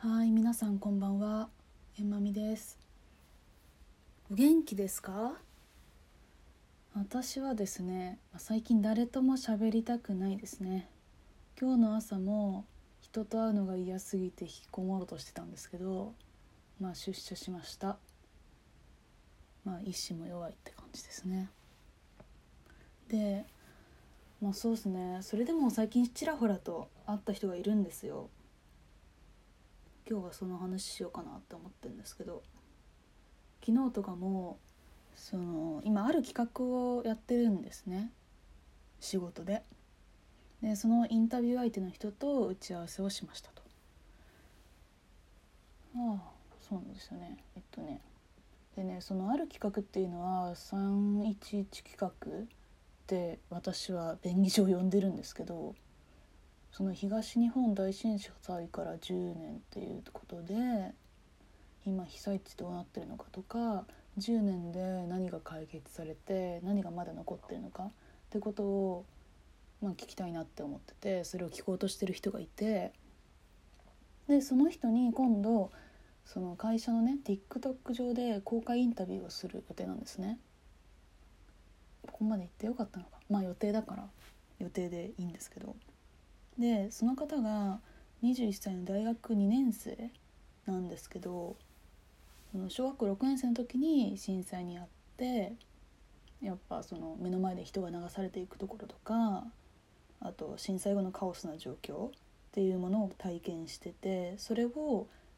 はい皆さんこんばんは。えんまみです。お元気ですか？私はですね最近誰とも喋りたくないですね。今日の朝も人と会うのが嫌すぎて引きこもろうとしてたんですけどまあ出社しました。まあ意志も弱いって感じですね。でまあそうですね。それでも最近ちらほらと会った人がいるんですよ。今日はその話しようかなって思ってるんですけど昨日とかもその今ある企画をやってるんですね。仕事で。でそのインタビュー相手の人と打ち合わせをしましたと。ああそうなんですよね。えっとね。でねそのある企画っていうのは311企画って私は便宜上呼んでるんですけどその東日本大震災から10年っていうことで今被災地どうなってるのかとか10年で何が解決されて何がまだ残ってるのかってことを、まあ、聞きたいなって思っててそれを聞こうとしてる人がいてでその人に今度その会社のね TikTok 上で公開インタビューをする予定なんですね。ここまで行ってよかったのかまあ予定だから予定でいいんですけどでその方が21歳の大学2年生なんですけど小学校6年生の時に震災にあってやっぱその目の前で人が流されていくところとかあと震災後のカオスな状況っていうものを体験しててそれを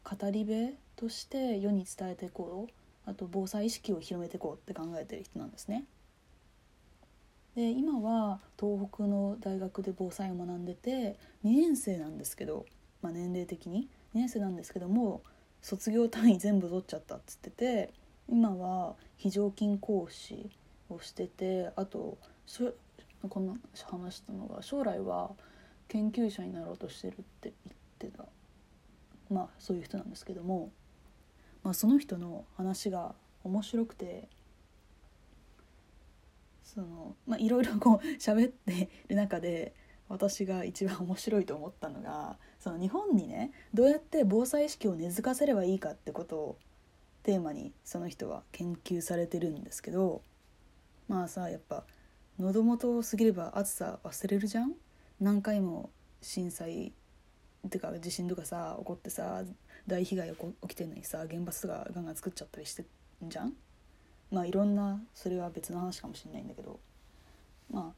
語り部として世に伝えていこうあと防災意識を広めていこうって考えてる人なんですね。で今は東北の大学で防災を学んでて2年生なんですけど、まあ、年齢的に2年生なんですけども卒業単位全部取っちゃったっつってて今は非常勤講師をしててあとこの話したのが将来は研究者になろうとしてるって言ってたまあそういう人なんですけども、まあ、その人の話が面白くてそのまあいろいろこう 喋ってる中で私が一番面白いと思ったのがその日本にねどうやって防災意識を根付かせればいいかってことをテーマにその人は研究されてるんですけどまあさやっぱ喉元を過ぎれば暑さ忘れるじゃん？何回も震災ってか地震とかさ起こってさ大被害起きてんのにさ原発とかガンガン作っちゃったりしてんじゃん？まあいろんなそれは別の話かもしれないんだけどま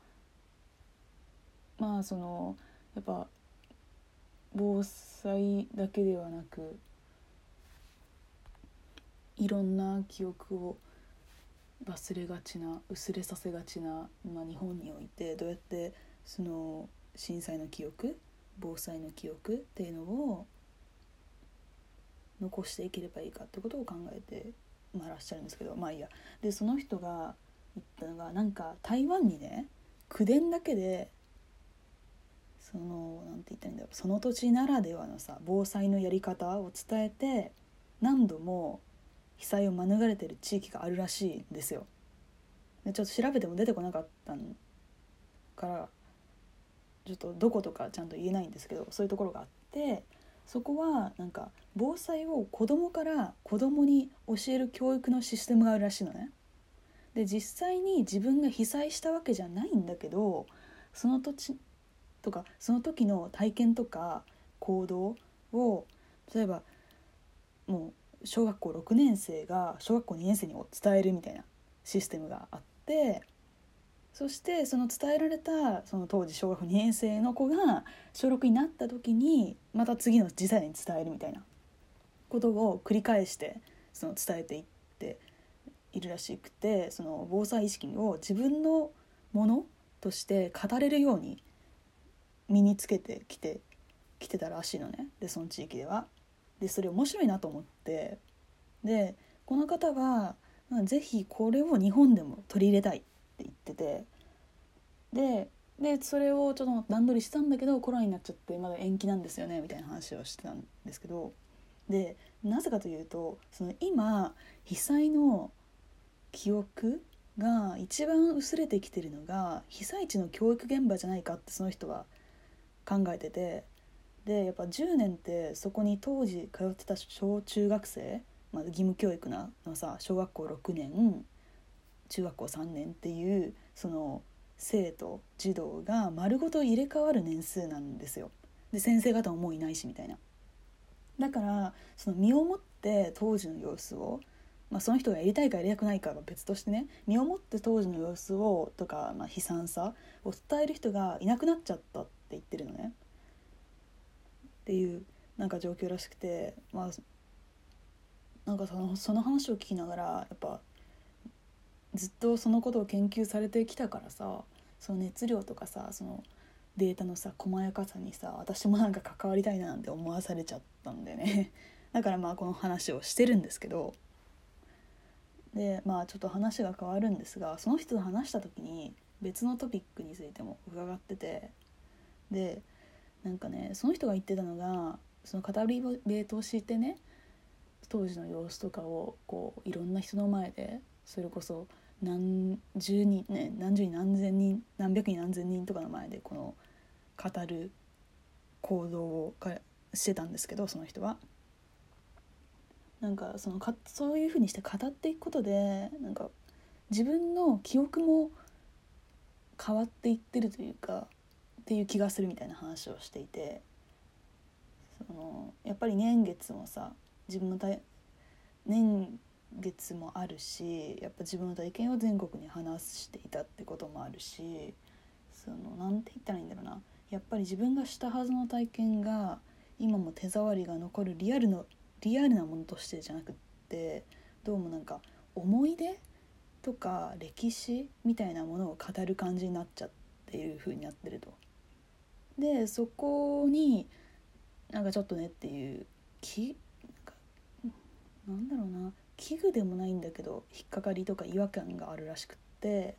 あまあそのやっぱ防災だけではなくいろんな記憶を忘れがちな薄れさせがちな、まあ、日本においてどうやってその震災の記憶防災の記憶っていうのを残していければいいかってことを考えてまあ、らっしゃるんですけどまあいいやでその人が言ったのがなんか台湾にね口伝だけでそのなんて言ったらいいんだろうその土地ならではのさ防災のやり方を伝えて何度も被災を免れてる地域があるらしいんですよ。でちょっと調べても出てこなかったからちょっとどことかちゃんと言えないんですけどそういうところがあってそこはなんか防災を子供から子供に教える教育のシステムがあるらしいのね。で実際に自分が被災したわけじゃないんだけどその土地とかその時の体験とか行動を例えばもう小学校6年生が小学校2年生に伝えるみたいなシステムがあってそしてその伝えられたその当時小学2年生の子が小6になった時にまた次の次世代に伝えるみたいなことを繰り返してその伝えていっているらしくてその防災意識を自分のものとして語れるように身につけてきてきてたらしいのねでその地域では。でそれ面白いなと思ってでこの方は是非これを日本でも取り入れたいって言ってて。ででそれをちょっと段取りしたんだけどコロナになっちゃってまだ延期なんですよねみたいな話をしてたんですけど。でなぜかというとその今被災の記憶が一番薄れてきてるのが被災地の教育現場じゃないかってその人は考えてて。でやっぱ10年ってそこに当時通ってた小中学生、まあ、義務教育なのさ小学校6年中学校3年っていうその生徒児童が丸ごと入れ替わる年数なんですよ。で先生方ももういないしみたいな。だからその身をもって当時の様子を、まあ、その人がやりたいかやりたくないかは別としてね身をもって当時の様子をとか、まあ、悲惨さを伝える人がいなくなっちゃったって言ってるのね。っていうなんか状況らしくてまあなんかそのその話を聞きながらやっぱずっとそのことを研究されてきたからさその熱量とかさそのデータのさ細やかさにさ私もなんか関わりたいななんて思わされちゃったんでね。だからまあこの話をしてるんですけど。でまあちょっと話が変わるんですがその人と話した時に別のトピックについても伺ってて。でなんかねその人が言ってたのがその語り部としてね当時の様子とかをこういろんな人の前でそれこそ何十人ね何十人何千人何百人何千人とかの前でこの語る行動をしてたんですけどその人は。なんかそのかそういうふうにして語っていくことでなんか自分の記憶も変わっていってるというかっていう気がするみたいな話をしていてそのやっぱり年月もさ自分の年月もあるしやっぱ自分の体験を全国に話していたってこともあるしそのなんて言ったらいいんだろうなやっぱり自分がしたはずの体験が今も手触りが残るリアルのリアルなものとしてじゃなくってどうもなんか思い出とか歴史みたいなものを語る感じになっちゃっていう風になってると。でそこになんかちょっとねっていうきなんだろうな器具でもないんだけど引っかかりとか違和感があるらしくって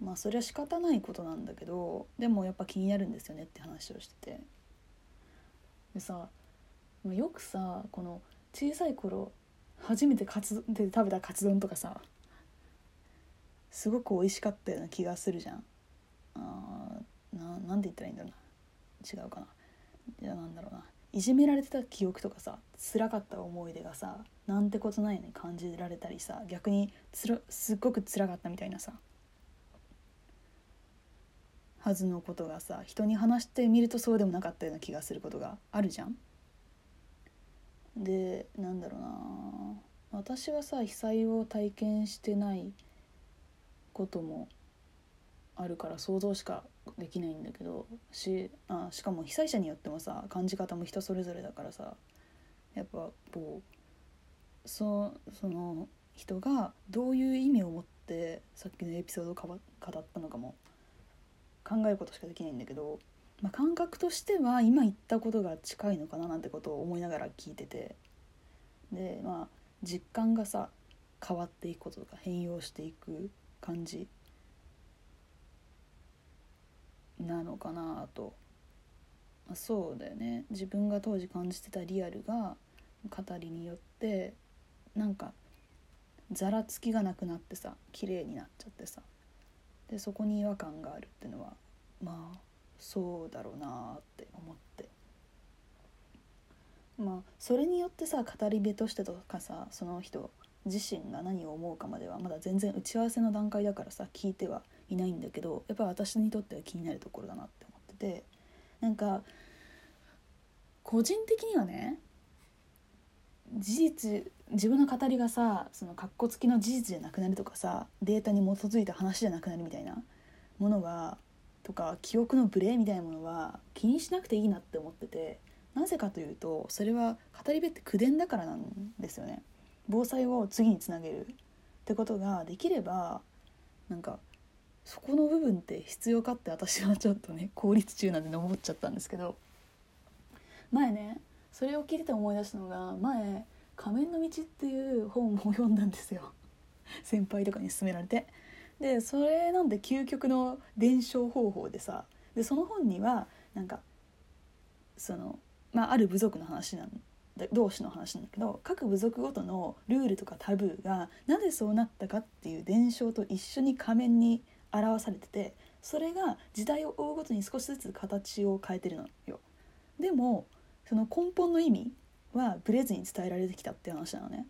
まあそれは仕方ないことなんだけどでもやっぱ気になるんですよねって話をしてて。でさよくさこの小さい頃初めてカツで食べたカツ丼とかさすごく美味しかったような気がするじゃん。あななんて言ったらいいんだろうな。違うかな。じゃあなんだろうな。いじめられてた記憶とかさ辛かった思い出がさなんてことないのに感じられたりさ逆につらすっごく辛かったみたいなさはずのことがさ人に話してみるとそうでもなかったような気がすることがあるじゃん。でなんだろうな私はさ被災を体験してないこともあるから想像しかできないんだけどしあしかも被災者によってもさ感じ方も人それぞれだからさやっぱこうそその人がどういう意味を持ってさっきのエピソードを語ったのかも考えることしかできないんだけど、まあ、感覚としては今言ったことが近いのかななんてことを思いながら聞いてて。でまあ実感がさ変わっていくこととか変容していく感じ。なのかなと、まあ、そうだよね。自分が当時感じてたリアルが語りによってなんかざらつきがなくなってさ綺麗になっちゃってさ。でそこに違和感があるっていうのはまあそうだろうなって思って。まあそれによってさ語り部としてとかさその人自身が何を思うかまではまだ全然打ち合わせの段階だからさ聞いてはいないんだけどやっぱり私にとっては気になるところだなって思っててなんか個人的にはね事実自分の語りがさそのかっこつきの事実じゃなくなるとかさデータに基づいた話じゃなくなるみたいなものはとか記憶のブレみたいなものは気にしなくていいなって思っててなぜかというとそれは語り部って口伝だからなんですよね。防災を次につなげるってことができればなんかそこの部分って必要かって私はちょっとね効率中なんで思っちゃったんですけど前ねそれを聞いてて思い出したのが前「仮面の道」っていう本を読んだんですよ 先輩とかに勧められて。でそれなんで究極の伝承方法でさでその本にはなんかその、まあ、ある部族の話なん同士の話なんだけど各部族ごとのルールとかタブーがなぜそうなったかっていう伝承と一緒に仮面に表されててそれが時代を追うごとに少しずつ形を変えてるのよ。でもその根本の意味はブレずに伝えられてきたって話なのね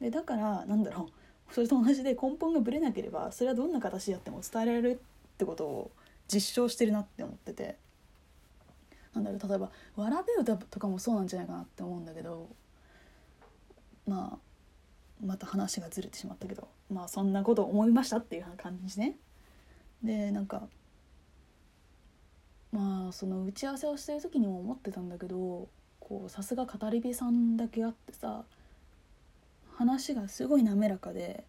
でだからなんだろうそれと同じで根本がぶれなければそれはどんな形でやっても伝えられるってことを実証してるなって思っててなんだろう例えば「わらべ歌」とかもそうなんじゃないかなって思うんだけどまあまた話がずれてしまったけどまあそんなことを思いましたっていう感じね。でなんかまあその打ち合わせをしてる時にも思ってたんだけどこうさすが語り部さんだけあってさ話がすごい滑らかで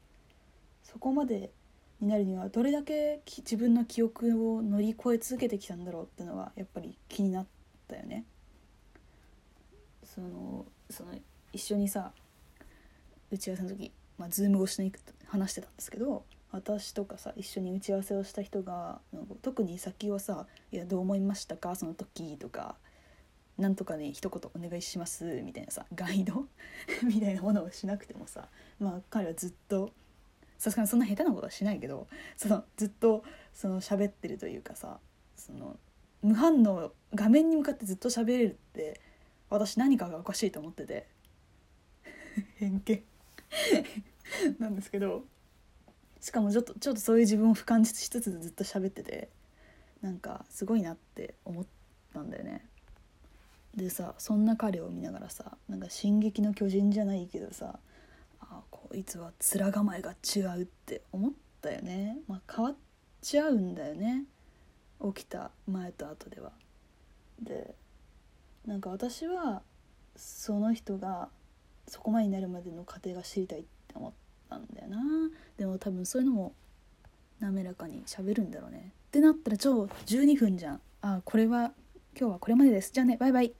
そこまでになるにはどれだけ自分の記憶を乗り越え続けてきたんだろうってうのはやっぱり気になったよね。そのその一緒にさ打ち合わせの時、まあ、ズーム越しに話してたんですけど私とかさ一緒に打ち合わせをした人が特に先はさ「いやどう思いましたか？その時」とか「なんとかね一言お願いします」みたいなさガイド？みたいなものをしなくてもさまあ彼はずっとさすがにそんな下手なことはしないけどそのずっとその喋ってるというかさその無反応画面に向かってずっと喋れるって私何かがおかしいと思ってて。偏見。なんですけどしかもちょっとちょっとそういう自分を俯瞰しつつずっと喋っててなんかすごいなって思ったんだよね。でさそんな彼を見ながらさなんか「進撃の巨人」じゃないけどさあこいつは面構えが違うって思ったよね、まあ、変わっちゃうんだよね起きた前と後では。でなんか私はその人がそこまでになるまでの過程が知りたいって思ったんだよな。でも多分そういうのも滑らかにしゃべるんだろうね。ってなったら超12分じゃん。あこれは今日はこれまでです。じゃあねバイバイ。